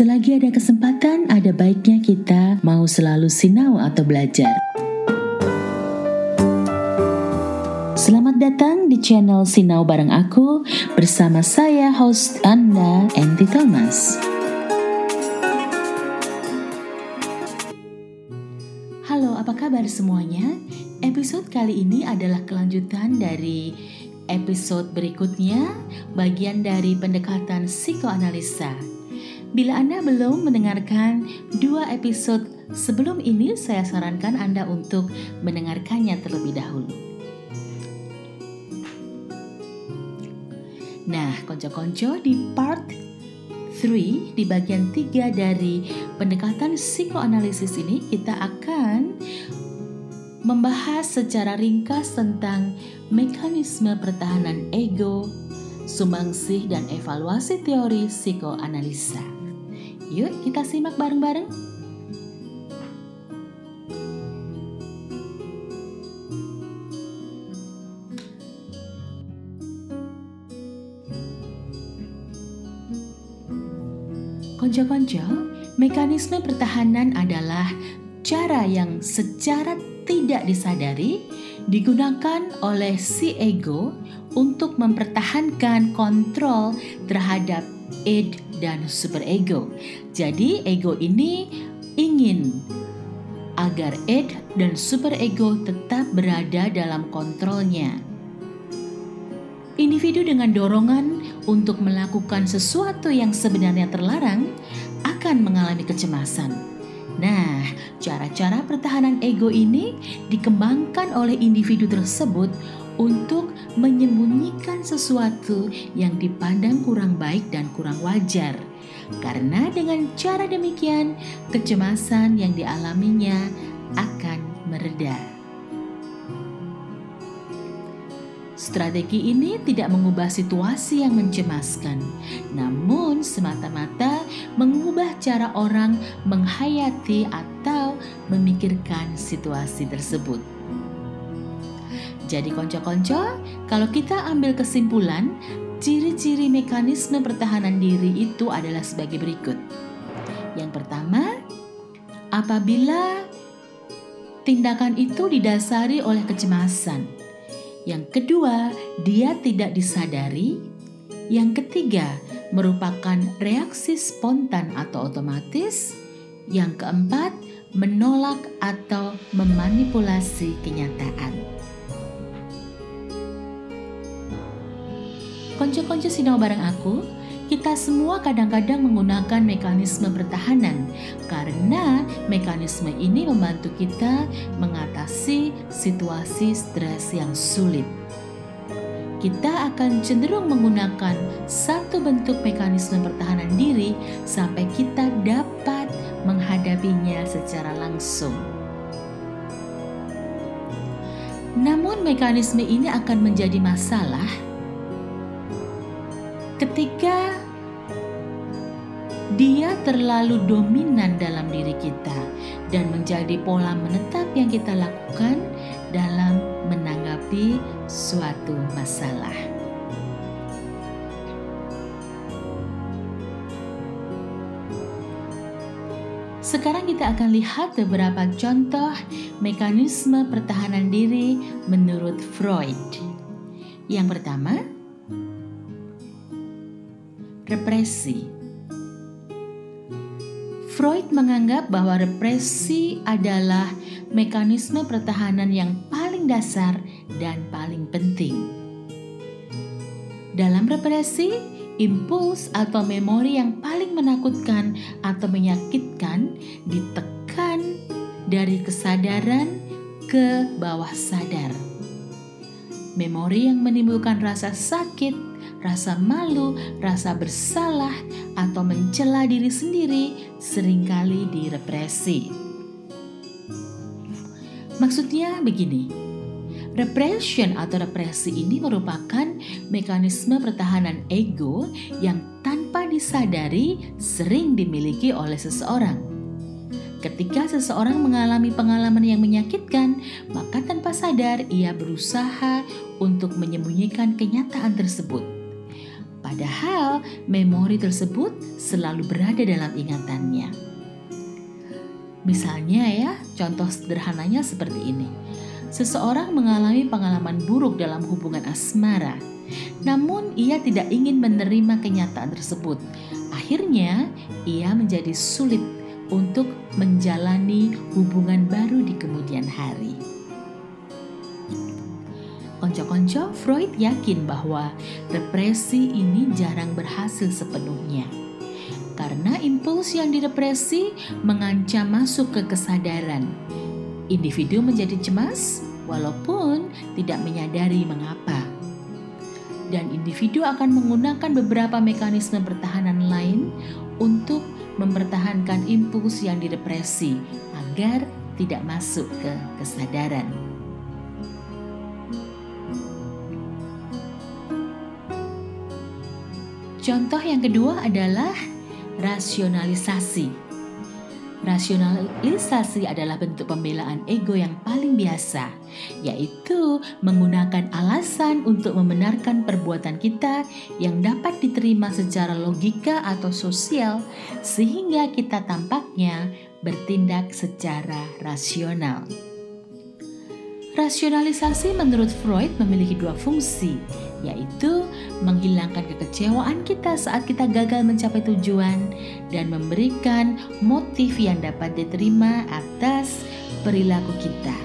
Selagi ada kesempatan, ada baiknya kita mau selalu sinau atau belajar. Selamat datang di channel Sinau bareng aku bersama saya host Anda, Enti Thomas. Halo, apa kabar semuanya? Episode kali ini adalah kelanjutan dari episode berikutnya, bagian dari pendekatan psikoanalisa. Bila Anda belum mendengarkan dua episode sebelum ini, saya sarankan Anda untuk mendengarkannya terlebih dahulu. Nah, konco-konco di part 3 di bagian 3 dari pendekatan psikoanalisis ini kita akan membahas secara ringkas tentang mekanisme pertahanan ego, sumbangsih dan evaluasi teori psikoanalisa. Yuk kita simak bareng-bareng. Konco-konco, mekanisme pertahanan adalah cara yang secara tidak disadari digunakan oleh si ego untuk mempertahankan kontrol terhadap id dan superego. Jadi ego ini ingin agar id dan superego tetap berada dalam kontrolnya. Individu dengan dorongan untuk melakukan sesuatu yang sebenarnya terlarang akan mengalami kecemasan. Nah, cara-cara pertahanan ego ini dikembangkan oleh individu tersebut untuk menyembunyikan sesuatu yang dipandang kurang baik dan kurang wajar. Karena dengan cara demikian, kecemasan yang dialaminya akan mereda. Strategi ini tidak mengubah situasi yang mencemaskan, namun semata-mata mengubah cara orang menghayati atau memikirkan situasi tersebut. Jadi konco-konco, kalau kita ambil kesimpulan, ciri-ciri mekanisme pertahanan diri itu adalah sebagai berikut. Yang pertama, apabila tindakan itu didasari oleh kecemasan. Yang kedua, dia tidak disadari. Yang ketiga, merupakan reaksi spontan atau otomatis. Yang keempat, menolak atau memanipulasi kenyataan. Konco-konco sinau bareng aku, kita semua kadang-kadang menggunakan mekanisme pertahanan karena mekanisme ini membantu kita mengatasi situasi stres yang sulit. Kita akan cenderung menggunakan satu bentuk mekanisme pertahanan diri sampai kita dapat menghadapinya secara langsung. Namun, mekanisme ini akan menjadi masalah ketika dia terlalu dominan dalam diri kita dan menjadi pola menetap yang kita lakukan dalam menanggapi suatu masalah. Sekarang kita akan lihat beberapa contoh mekanisme pertahanan diri menurut Freud. Yang pertama, represi. Freud menganggap bahwa represi adalah mekanisme pertahanan yang paling dasar dan paling penting. Dalam represi, impuls atau memori yang paling menakutkan atau menyakitkan ditekan dari kesadaran ke bawah sadar. Memori yang menimbulkan rasa sakit rasa malu, rasa bersalah, atau mencela diri sendiri sering kali direpresi. Maksudnya begini, repression atau represi ini merupakan mekanisme pertahanan ego yang tanpa disadari sering dimiliki oleh seseorang. Ketika seseorang mengalami pengalaman yang menyakitkan, maka tanpa sadar ia berusaha untuk menyembunyikan kenyataan tersebut padahal memori tersebut selalu berada dalam ingatannya. Misalnya ya, contoh sederhananya seperti ini. Seseorang mengalami pengalaman buruk dalam hubungan asmara, namun ia tidak ingin menerima kenyataan tersebut. Akhirnya, ia menjadi sulit untuk menjalani hubungan baru di kemudian hari. Konco-konco, Freud yakin bahwa represi ini jarang berhasil sepenuhnya. Karena impuls yang direpresi mengancam masuk ke kesadaran. Individu menjadi cemas walaupun tidak menyadari mengapa. Dan individu akan menggunakan beberapa mekanisme pertahanan lain untuk mempertahankan impuls yang direpresi agar tidak masuk ke kesadaran. Contoh yang kedua adalah rasionalisasi. Rasionalisasi adalah bentuk pembelaan ego yang paling biasa, yaitu menggunakan alasan untuk membenarkan perbuatan kita yang dapat diterima secara logika atau sosial, sehingga kita tampaknya bertindak secara rasional. Rasionalisasi menurut Freud memiliki dua fungsi, yaitu menghilangkan kekecewaan kita saat kita gagal mencapai tujuan dan memberikan motif yang dapat diterima atas perilaku kita.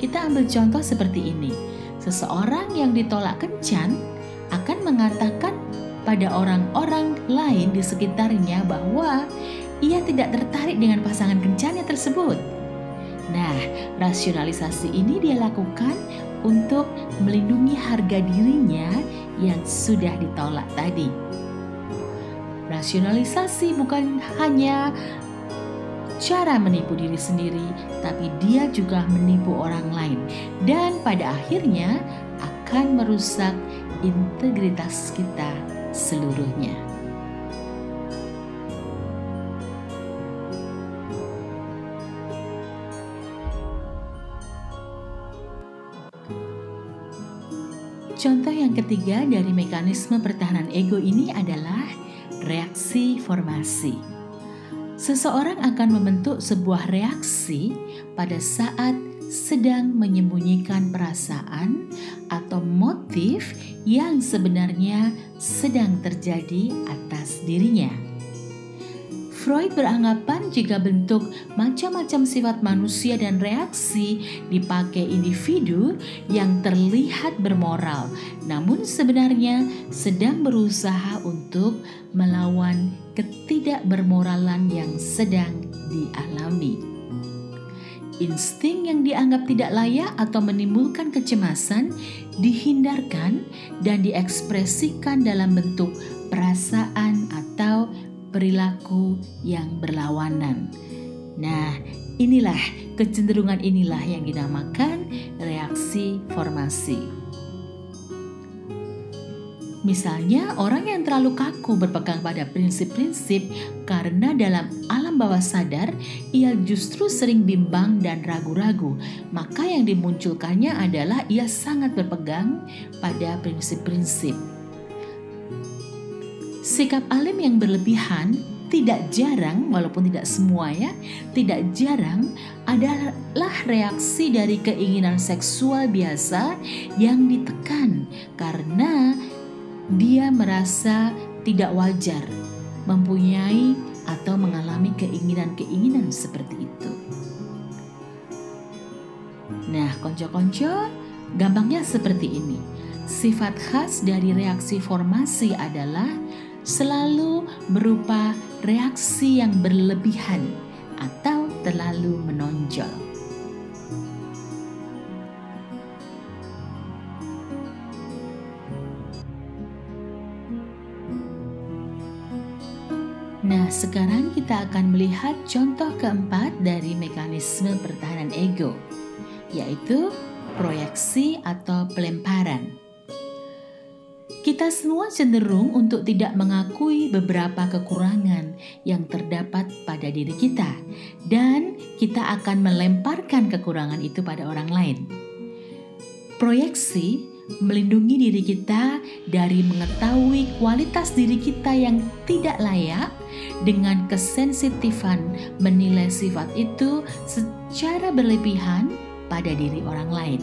Kita ambil contoh seperti ini. Seseorang yang ditolak kencan akan mengatakan pada orang-orang lain di sekitarnya bahwa ia tidak tertarik dengan pasangan kencannya tersebut Nah, rasionalisasi ini dia lakukan untuk melindungi harga dirinya yang sudah ditolak tadi. Rasionalisasi bukan hanya cara menipu diri sendiri, tapi dia juga menipu orang lain, dan pada akhirnya akan merusak integritas kita seluruhnya. Contoh yang ketiga dari mekanisme pertahanan ego ini adalah reaksi formasi. Seseorang akan membentuk sebuah reaksi pada saat sedang menyembunyikan perasaan atau motif yang sebenarnya sedang terjadi atas dirinya. Freud beranggapan jika bentuk macam-macam sifat manusia dan reaksi dipakai individu yang terlihat bermoral, namun sebenarnya sedang berusaha untuk melawan ketidakbermoralan yang sedang dialami. Insting yang dianggap tidak layak atau menimbulkan kecemasan dihindarkan dan diekspresikan dalam bentuk perasaan atau perilaku yang berlawanan. Nah, inilah kecenderungan inilah yang dinamakan reaksi formasi. Misalnya, orang yang terlalu kaku berpegang pada prinsip-prinsip karena dalam alam bawah sadar ia justru sering bimbang dan ragu-ragu. Maka yang dimunculkannya adalah ia sangat berpegang pada prinsip-prinsip. Sikap alim yang berlebihan tidak jarang, walaupun tidak semua ya, tidak jarang adalah reaksi dari keinginan seksual biasa yang ditekan karena dia merasa tidak wajar mempunyai atau mengalami keinginan-keinginan seperti itu. Nah, konco-konco, gampangnya seperti ini. Sifat khas dari reaksi formasi adalah selalu berupa reaksi yang berlebihan atau terlalu menonjol. Nah, sekarang kita akan melihat contoh keempat dari mekanisme pertahanan ego, yaitu proyeksi atau pelemparan. Kita semua cenderung untuk tidak mengakui beberapa kekurangan yang terdapat pada diri kita, dan kita akan melemparkan kekurangan itu pada orang lain. Proyeksi melindungi diri kita dari mengetahui kualitas diri kita yang tidak layak dengan kesensitifan menilai sifat itu secara berlebihan pada diri orang lain.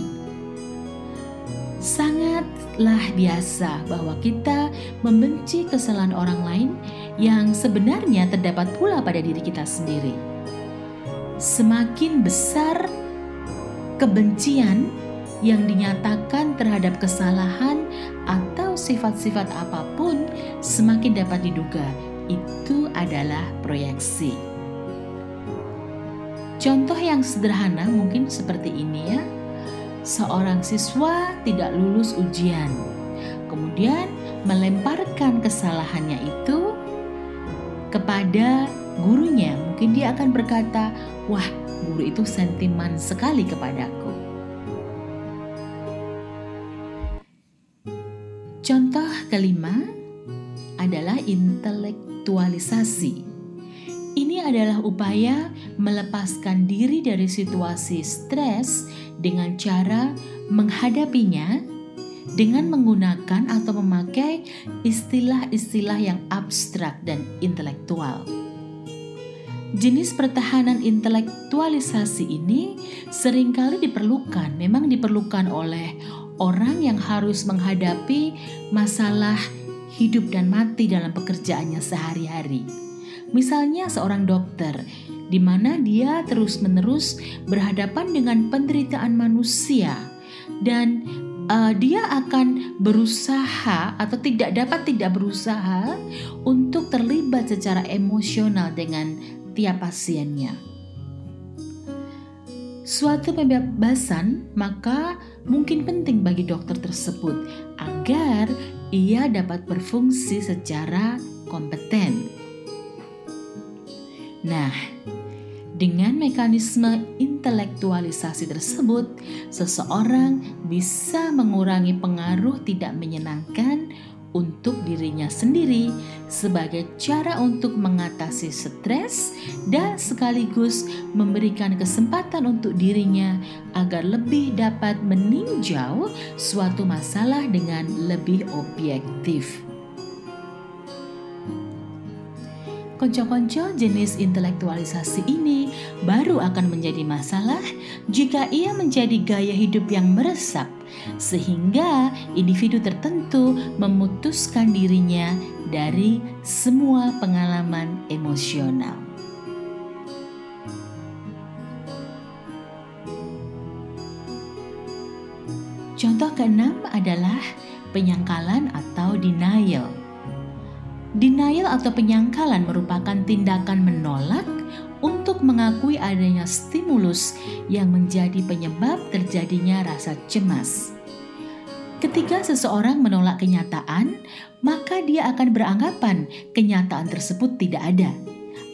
Sangatlah biasa bahwa kita membenci kesalahan orang lain yang sebenarnya terdapat pula pada diri kita sendiri. Semakin besar kebencian yang dinyatakan terhadap kesalahan atau sifat-sifat apa pun, semakin dapat diduga itu adalah proyeksi. Contoh yang sederhana mungkin seperti ini ya seorang siswa tidak lulus ujian, kemudian melemparkan kesalahannya itu kepada gurunya. Mungkin dia akan berkata, "Wah, guru itu sentimen sekali kepadaku." Contoh kelima adalah intelektualisasi. Ini adalah upaya melepaskan diri dari situasi stres dengan cara menghadapinya dengan menggunakan atau memakai istilah-istilah yang abstrak dan intelektual. Jenis pertahanan intelektualisasi ini sering kali diperlukan, memang diperlukan oleh orang yang harus menghadapi masalah hidup dan mati dalam pekerjaannya sehari-hari. Misalnya seorang dokter di mana dia terus-menerus berhadapan dengan penderitaan manusia dan uh, dia akan berusaha atau tidak dapat tidak berusaha untuk terlibat secara emosional dengan tiap pasiennya. Suatu pembebasan maka mungkin penting bagi dokter tersebut agar ia dapat berfungsi secara kompeten. Nah, dengan mekanisme intelektualisasi tersebut, seseorang bisa mengurangi pengaruh tidak menyenangkan untuk dirinya sendiri sebagai cara untuk mengatasi stres dan sekaligus memberikan kesempatan untuk dirinya agar lebih dapat meninjau suatu masalah dengan lebih objektif. Konco-konco jenis intelektualisasi ini baru akan menjadi masalah jika ia menjadi gaya hidup yang meresap, sehingga individu tertentu memutuskan dirinya dari semua pengalaman emosional. Contoh keenam adalah penyangkalan atau denial. Denial atau penyangkalan merupakan tindakan menolak untuk mengakui adanya stimulus yang menjadi penyebab terjadinya rasa cemas. Ketika seseorang menolak kenyataan, maka dia akan beranggapan kenyataan tersebut tidak ada,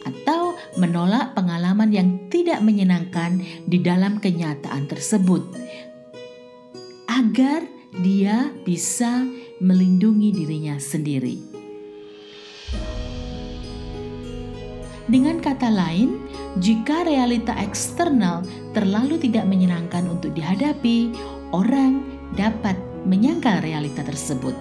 atau menolak pengalaman yang tidak menyenangkan di dalam kenyataan tersebut, agar dia bisa melindungi dirinya sendiri. Dengan kata lain, jika realita eksternal terlalu tidak menyenangkan untuk dihadapi, orang dapat menyangkal realita tersebut.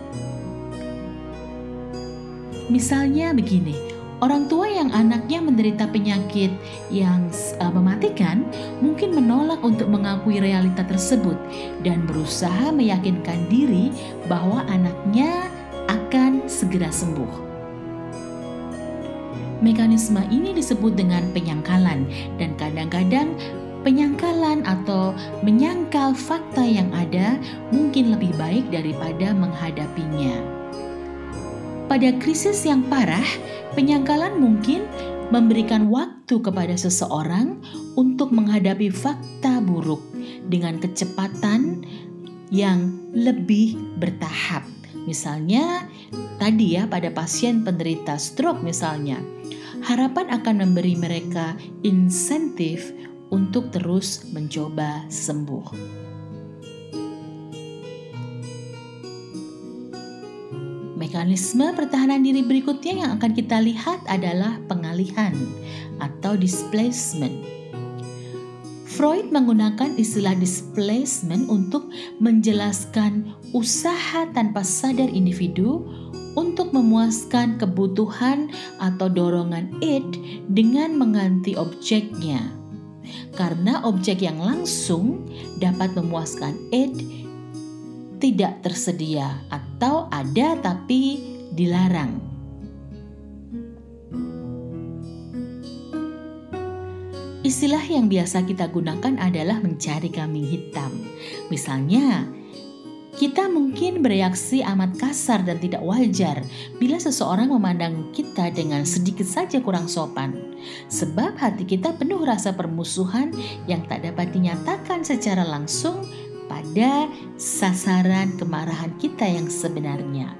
Misalnya begini, orang tua yang anaknya menderita penyakit yang uh, mematikan mungkin menolak untuk mengakui realita tersebut dan berusaha meyakinkan diri bahwa anaknya akan segera sembuh. Mekanisme ini disebut dengan penyangkalan dan kadang-kadang penyangkalan atau menyangkal fakta yang ada mungkin lebih baik daripada menghadapinya. Pada krisis yang parah, penyangkalan mungkin memberikan waktu kepada seseorang untuk menghadapi fakta buruk dengan kecepatan yang lebih bertahap. Misalnya, tadi ya, pada pasien penderita stroke, misalnya, harapan akan memberi mereka insentif untuk terus mencoba sembuh. Mekanisme pertahanan diri berikutnya yang akan kita lihat adalah pengalihan atau displacement. Freud menggunakan istilah displacement untuk menjelaskan usaha tanpa sadar individu untuk memuaskan kebutuhan atau dorongan id dengan mengganti objeknya. Karena objek yang langsung dapat memuaskan id tidak tersedia atau ada tapi dilarang. Istilah yang biasa kita gunakan adalah mencari kambing hitam. Misalnya, kita mungkin bereaksi amat kasar dan tidak wajar bila seseorang memandang kita dengan sedikit saja kurang sopan, sebab hati kita penuh rasa permusuhan yang tak dapat dinyatakan secara langsung pada sasaran kemarahan kita yang sebenarnya.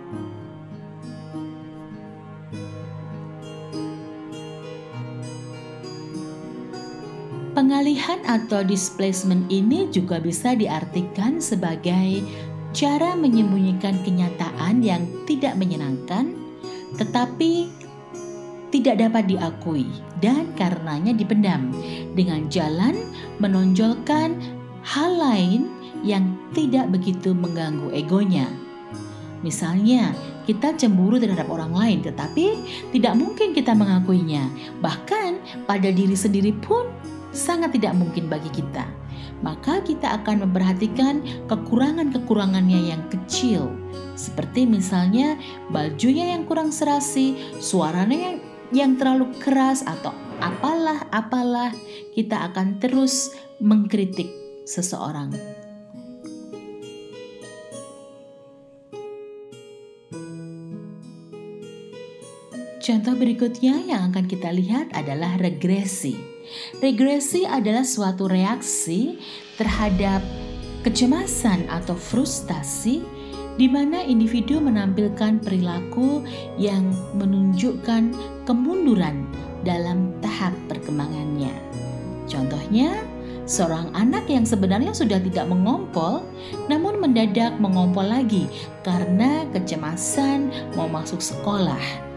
Pengalihan atau displacement ini juga bisa diartikan sebagai cara menyembunyikan kenyataan yang tidak menyenangkan, tetapi tidak dapat diakui dan karenanya dipendam dengan jalan menonjolkan hal lain yang tidak begitu mengganggu egonya. Misalnya, kita cemburu terhadap orang lain, tetapi tidak mungkin kita mengakuinya. Bahkan pada diri sendiri pun sangat tidak mungkin bagi kita maka kita akan memperhatikan kekurangan-kekurangannya yang kecil. Seperti misalnya bajunya yang kurang serasi, suaranya yang yang terlalu keras atau apalah-apalah, kita akan terus mengkritik seseorang. Contoh berikutnya yang akan kita lihat adalah regresi. Regresi adalah suatu reaksi terhadap kecemasan atau frustasi di mana individu menampilkan perilaku yang menunjukkan kemunduran dalam tahap perkembangannya. Contohnya, seorang anak yang sebenarnya sudah tidak mengompol, namun mendadak mengompol lagi karena kecemasan mau masuk sekolah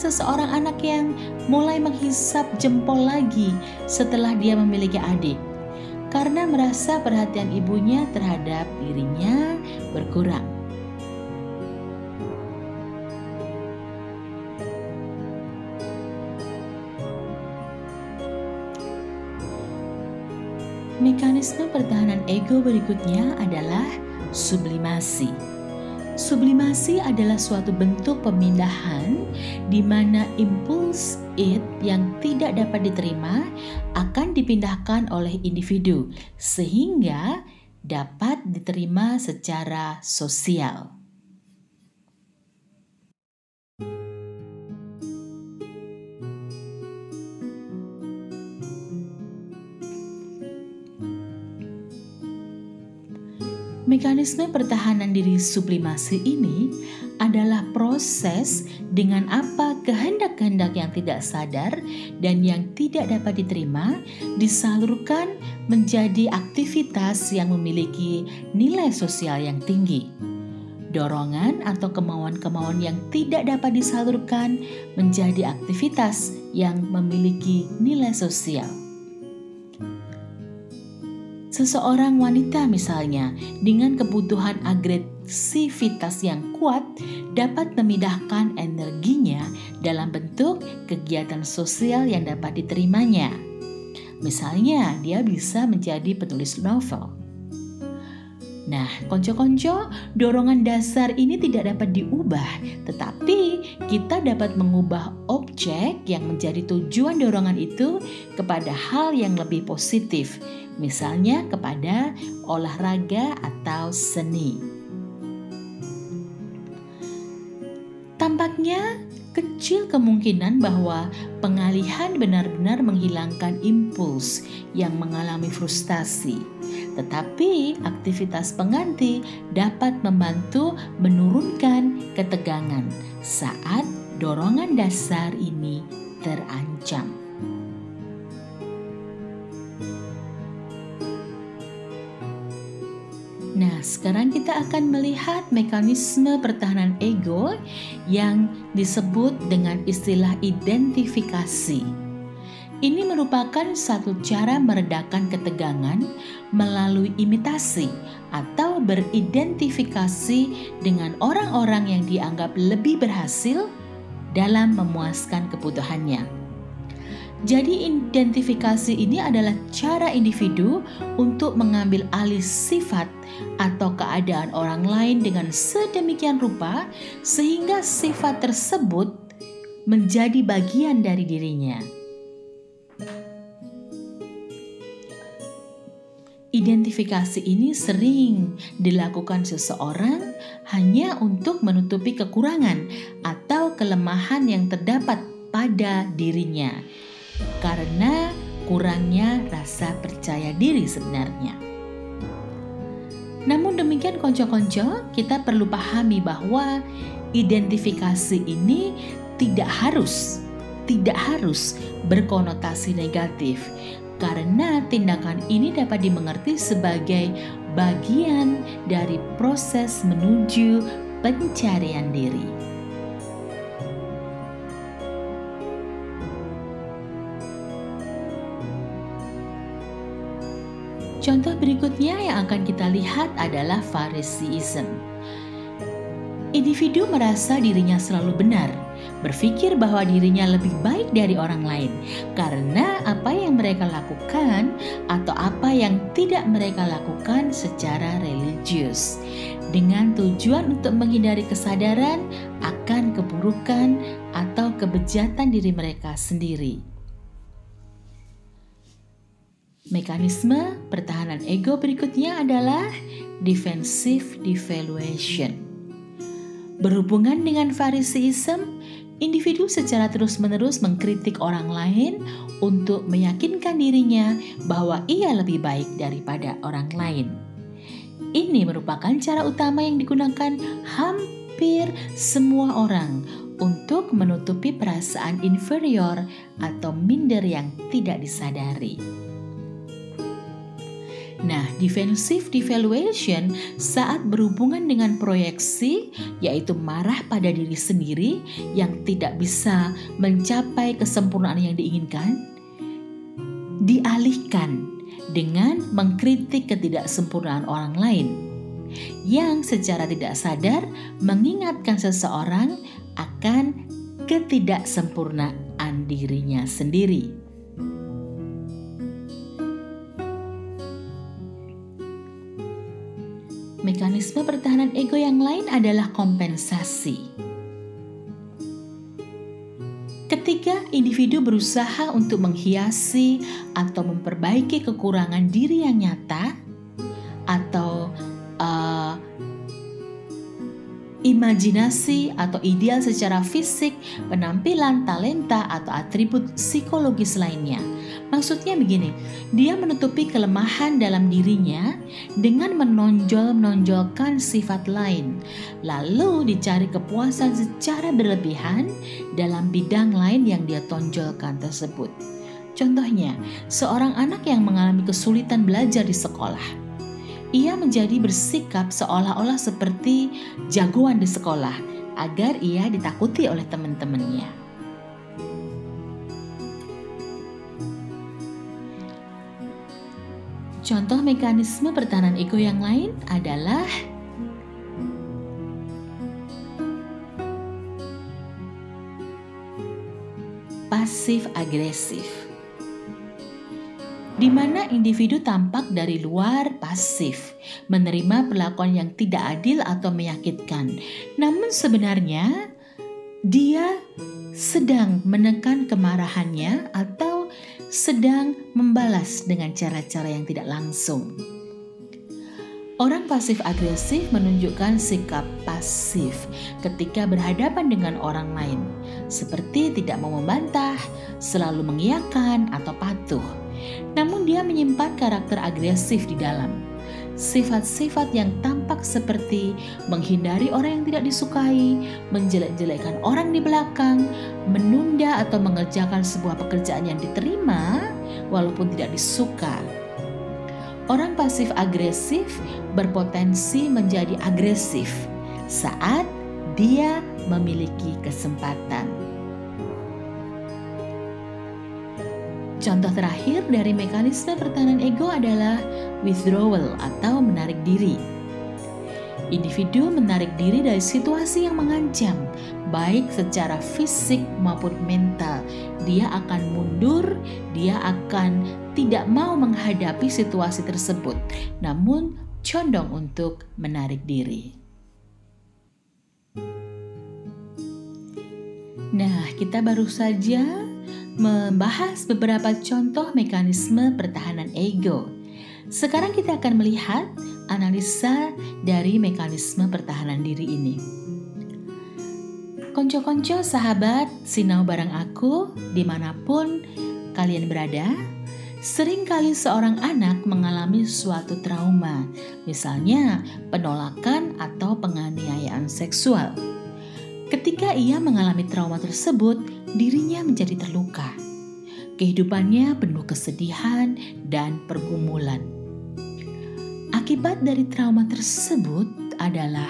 seseorang anak yang mulai menghisap jempol lagi setelah dia memiliki adik karena merasa perhatian ibunya terhadap dirinya berkurang. Mekanisme pertahanan ego berikutnya adalah sublimasi. Sublimasi adalah suatu bentuk pemindahan di mana impuls it yang tidak dapat diterima akan dipindahkan oleh individu sehingga dapat diterima secara sosial. Mekanisme pertahanan diri sublimasi ini adalah proses dengan apa kehendak-kehendak yang tidak sadar dan yang tidak dapat diterima disalurkan menjadi aktivitas yang memiliki nilai sosial yang tinggi. Dorongan atau kemauan-kemauan yang tidak dapat disalurkan menjadi aktivitas yang memiliki nilai sosial. Seseorang wanita misalnya dengan kebutuhan agresivitas yang kuat dapat memindahkan energinya dalam bentuk kegiatan sosial yang dapat diterimanya. Misalnya, dia bisa menjadi penulis novel. Nah, konco-konco, dorongan dasar ini tidak dapat diubah, tetapi kita dapat mengubah objek yang menjadi tujuan dorongan itu kepada hal yang lebih positif, misalnya kepada olahraga atau seni. Tampaknya kecil kemungkinan bahwa pengalihan benar-benar menghilangkan impuls yang mengalami frustasi, tetapi aktivitas pengganti dapat membantu menurunkan ketegangan saat dorongan dasar ini terancam. Nah, sekarang kita akan melihat mekanisme pertahanan ego yang disebut dengan istilah identifikasi. Ini merupakan satu cara meredakan ketegangan melalui imitasi atau beridentifikasi dengan orang-orang yang dianggap lebih berhasil dalam memuaskan kebutuhannya. Jadi, identifikasi ini adalah cara individu untuk mengambil alih sifat atau keadaan orang lain dengan sedemikian rupa sehingga sifat tersebut menjadi bagian dari dirinya. Identifikasi ini sering dilakukan seseorang hanya untuk menutupi kekurangan atau kelemahan yang terdapat pada dirinya, karena kurangnya rasa percaya diri sebenarnya. Namun demikian, konco-konco, kita perlu pahami bahwa identifikasi ini tidak harus tidak harus berkonotasi negatif, karena tindakan ini dapat dimengerti sebagai bagian dari proses menuju pencarian diri. Contoh berikutnya yang akan kita lihat adalah Phariseeism. Individu merasa dirinya selalu benar, berpikir bahwa dirinya lebih baik dari orang lain karena apa yang mereka lakukan atau apa yang tidak mereka lakukan secara religius dengan tujuan untuk menghindari kesadaran akan keburukan atau kebejatan diri mereka sendiri. Mekanisme pertahanan ego berikutnya adalah defensive devaluation. Berhubungan dengan Phariseeism, individu secara terus-menerus mengkritik orang lain untuk meyakinkan dirinya bahwa ia lebih baik daripada orang lain. Ini merupakan cara utama yang digunakan hampir semua orang untuk menutupi perasaan inferior atau minder yang tidak disadari. Nah, defensive devaluation saat berhubungan dengan proyeksi, yaitu marah pada diri sendiri yang tidak bisa mencapai kesempurnaan yang diinginkan, dialihkan dengan mengkritik ketidaksempurnaan orang lain yang secara tidak sadar mengingatkan seseorang akan ketidaksempurnaan dirinya sendiri. Mekanisme pertahanan ego yang lain adalah kompensasi. Ketika individu berusaha untuk menghiasi atau memperbaiki kekurangan diri yang nyata, atau uh, imajinasi atau ideal secara fisik, penampilan, talenta, atau atribut psikologis lainnya Maksudnya begini, dia menutupi kelemahan dalam dirinya dengan menonjol-menonjolkan sifat lain, lalu dicari kepuasan secara berlebihan dalam bidang lain yang dia tonjolkan tersebut. Contohnya, seorang anak yang mengalami kesulitan belajar di sekolah. Ia menjadi bersikap seolah-olah seperti jagoan di sekolah agar ia ditakuti oleh teman-temannya. Contoh mekanisme pertahanan ego yang lain adalah pasif agresif. Di mana individu tampak dari luar pasif, menerima perlakuan yang tidak adil atau menyakitkan. Namun sebenarnya dia sedang menekan kemarahannya atau sedang membalas dengan cara-cara yang tidak langsung. Orang pasif agresif menunjukkan sikap pasif ketika berhadapan dengan orang lain, seperti tidak mau membantah, selalu mengiyakan, atau patuh. Namun, dia menyimpan karakter agresif di dalam sifat-sifat yang tampak seperti menghindari orang yang tidak disukai, menjelek-jelekkan orang di belakang, menunda atau mengerjakan sebuah pekerjaan yang diterima walaupun tidak disuka. Orang pasif agresif berpotensi menjadi agresif saat dia memiliki kesempatan. Contoh terakhir dari mekanisme pertahanan ego adalah withdrawal atau menarik diri. Individu menarik diri dari situasi yang mengancam, baik secara fisik maupun mental. Dia akan mundur, dia akan tidak mau menghadapi situasi tersebut, namun condong untuk menarik diri. Nah, kita baru saja membahas beberapa contoh mekanisme pertahanan ego. Sekarang kita akan melihat analisa dari mekanisme pertahanan diri ini. Konco-konco sahabat sinau bareng aku di mana pun kalian berada, sering kali seorang anak mengalami suatu trauma, misalnya penolakan atau penganiayaan seksual. Ketika ia mengalami trauma tersebut, dirinya menjadi terluka. Kehidupannya penuh kesedihan dan pergumulan. Akibat dari trauma tersebut adalah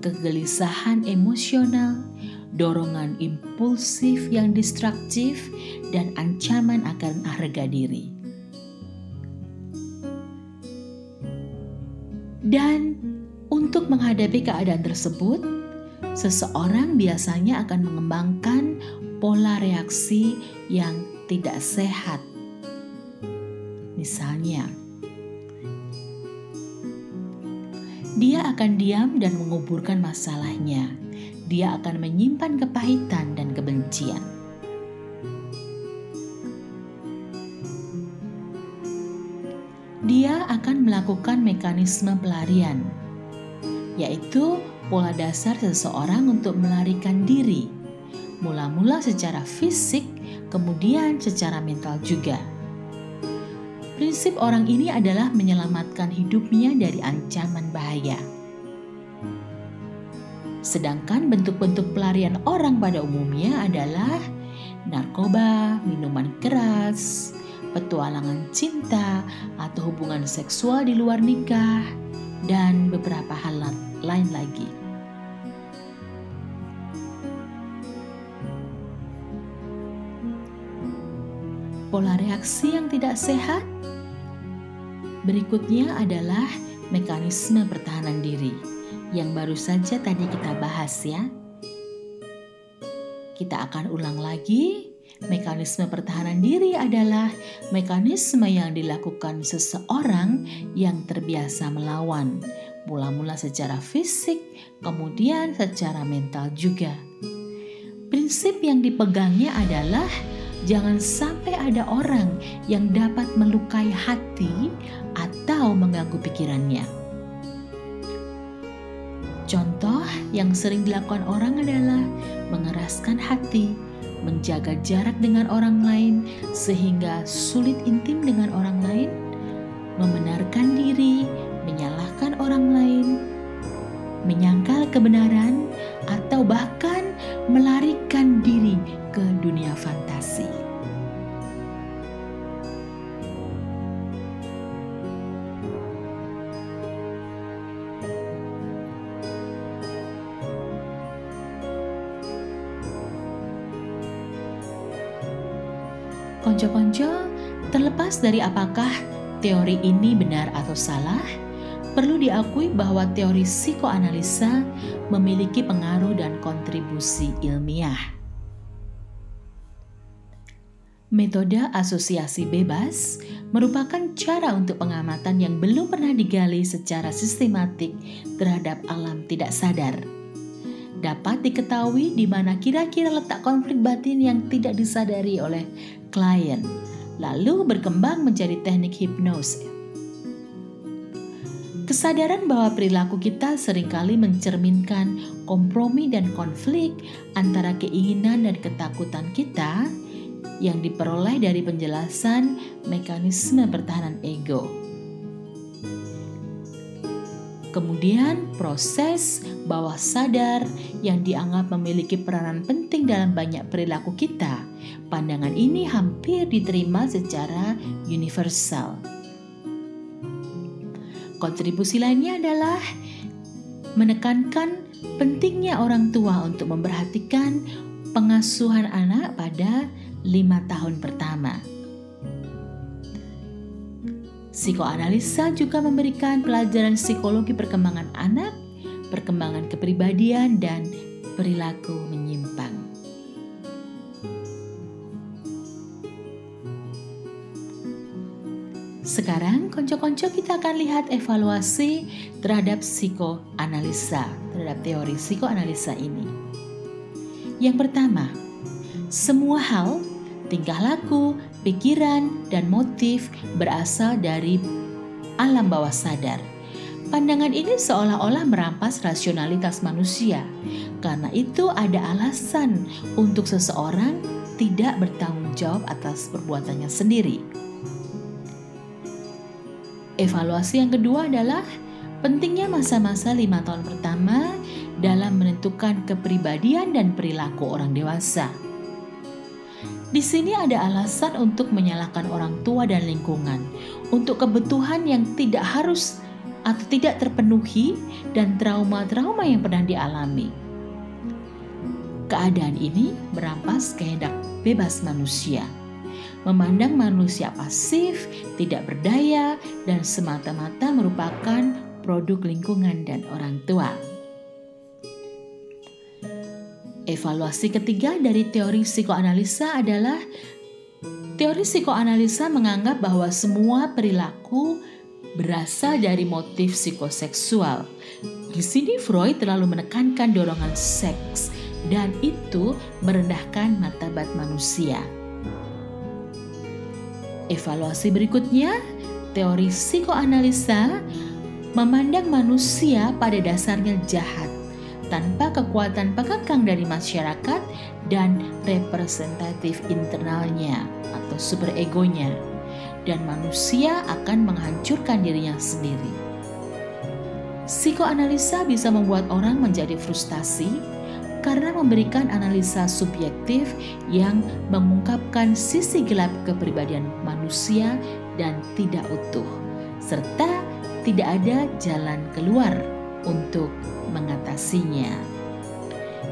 kegelisahan emosional, dorongan impulsif yang destruktif, dan ancaman akan harga diri. Dan untuk menghadapi keadaan tersebut, seseorang biasanya akan mengembangkan pola reaksi yang tidak sehat. Misalnya, dia akan diam dan menguburkan masalahnya. Dia akan menyimpan kepahitan dan kebencian. Dia akan melakukan mekanisme pelarian, yaitu pola dasar seseorang untuk melarikan diri, mula-mula secara fisik, kemudian secara mental juga. Prinsip orang ini adalah menyelamatkan hidupnya dari ancaman bahaya. Sedangkan bentuk-bentuk pelarian orang pada umumnya adalah narkoba, minuman keras, petualangan cinta, atau hubungan seksual di luar nikah, dan beberapa hal lain lagi. Pola reaksi yang tidak sehat berikutnya adalah mekanisme pertahanan diri yang baru saja tadi kita bahas ya. Kita akan ulang lagi. Mekanisme pertahanan diri adalah mekanisme yang dilakukan seseorang yang terbiasa melawan, mula-mula secara fisik, kemudian secara mental juga. Prinsip yang dipegangnya adalah jangan sampai ada orang yang dapat melukai hati atau mengganggu pikirannya. Contoh yang sering dilakukan orang adalah mengeraskan hati, menjaga jarak dengan orang lain sehingga sulit intim dengan orang lain, membenarkan diri, menyalahkan orang lain, menyangkal kebenaran, atau bahkan melarikan diri ke dunia fantasi. Konco-konco, terlepas dari apakah teori ini benar atau salah, Perlu diakui bahwa teori psikoanalisa memiliki pengaruh dan kontribusi ilmiah. Metode asosiasi bebas merupakan cara untuk pengamatan yang belum pernah digali secara sistematik terhadap alam tidak sadar. Dapat diketahui di mana kira-kira letak konflik batin yang tidak disadari oleh klien, lalu berkembang menjadi teknik hipnosis Kesadaran bahwa perilaku kita sering kali mencerminkan kompromi dan konflik antara keinginan dan ketakutan kita yang diperoleh dari penjelasan mekanisme pertahanan ego. Kemudian, proses bawah sadar yang dianggap memiliki peranan penting dalam banyak perilaku kita. Pandangan ini hampir diterima secara universal. Kontribusi lainnya adalah menekankan pentingnya orang tua untuk memperhatikan pengasuhan anak pada lima tahun pertama. Psikoanalisa juga memberikan pelajaran psikologi perkembangan anak, perkembangan kepribadian, dan perilaku menyimpang. Sekarang konco-konco kita akan lihat evaluasi terhadap psikoanalisa, terhadap teori psikoanalisa ini. Yang pertama, semua hal, tingkah laku, pikiran, dan motif berasal dari alam bawah sadar. Pandangan ini seolah-olah merampas rasionalitas manusia. Karena itu ada alasan untuk seseorang tidak bertanggung jawab atas perbuatannya sendiri. Evaluasi yang kedua adalah pentingnya masa-masa lima tahun pertama dalam menentukan kepribadian dan perilaku orang dewasa. Di sini ada alasan untuk menyalahkan orang tua dan lingkungan untuk kebutuhan yang tidak harus atau tidak terpenuhi dan trauma-trauma yang pernah dialami. Keadaan ini merampas kehendak bebas manusia memandang manusia pasif, tidak berdaya, dan semata-mata merupakan produk lingkungan dan orang tua. Evaluasi ketiga dari teori psikoanalisa adalah teori psikoanalisa menganggap bahwa semua perilaku berasal dari motif psikoseksual. Di sini Freud terlalu menekankan dorongan seks dan itu merendahkan martabat manusia. Evaluasi berikutnya, teori psikoanalisa memandang manusia pada dasarnya jahat tanpa kekuatan pengekang dari masyarakat dan representatif internalnya atau superegonya dan manusia akan menghancurkan dirinya sendiri. Psikoanalisa bisa membuat orang menjadi frustasi karena memberikan analisa subjektif yang mengungkapkan sisi gelap kepribadian manusia dan tidak utuh, serta tidak ada jalan keluar untuk mengatasinya.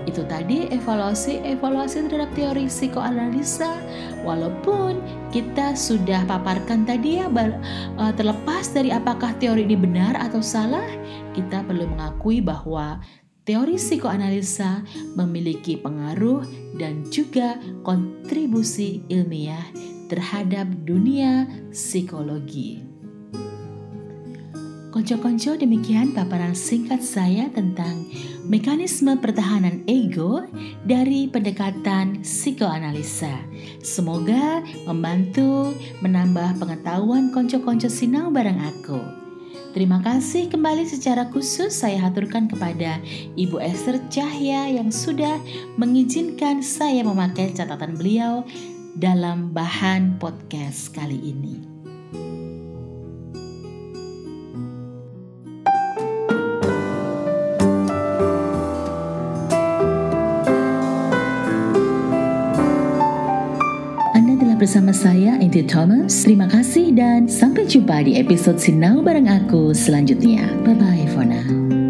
Itu tadi evaluasi-evaluasi terhadap teori psikoanalisa. Walaupun kita sudah paparkan tadi ya eh, terlepas dari apakah teori ini benar atau salah, kita perlu mengakui bahwa teori psikoanalisa memiliki pengaruh dan juga kontribusi ilmiah terhadap dunia psikologi. Konco-konco demikian paparan singkat saya tentang mekanisme pertahanan ego dari pendekatan psikoanalisa. Semoga membantu menambah pengetahuan konco-konco sinau bareng aku. Terima kasih kembali secara khusus saya haturkan kepada Ibu Esther Cahya yang sudah mengizinkan saya memakai catatan beliau dalam bahan podcast kali ini. Bersama saya Inti Thomas. Terima kasih dan sampai jumpa di episode Sinau bareng aku selanjutnya. Bye bye for now.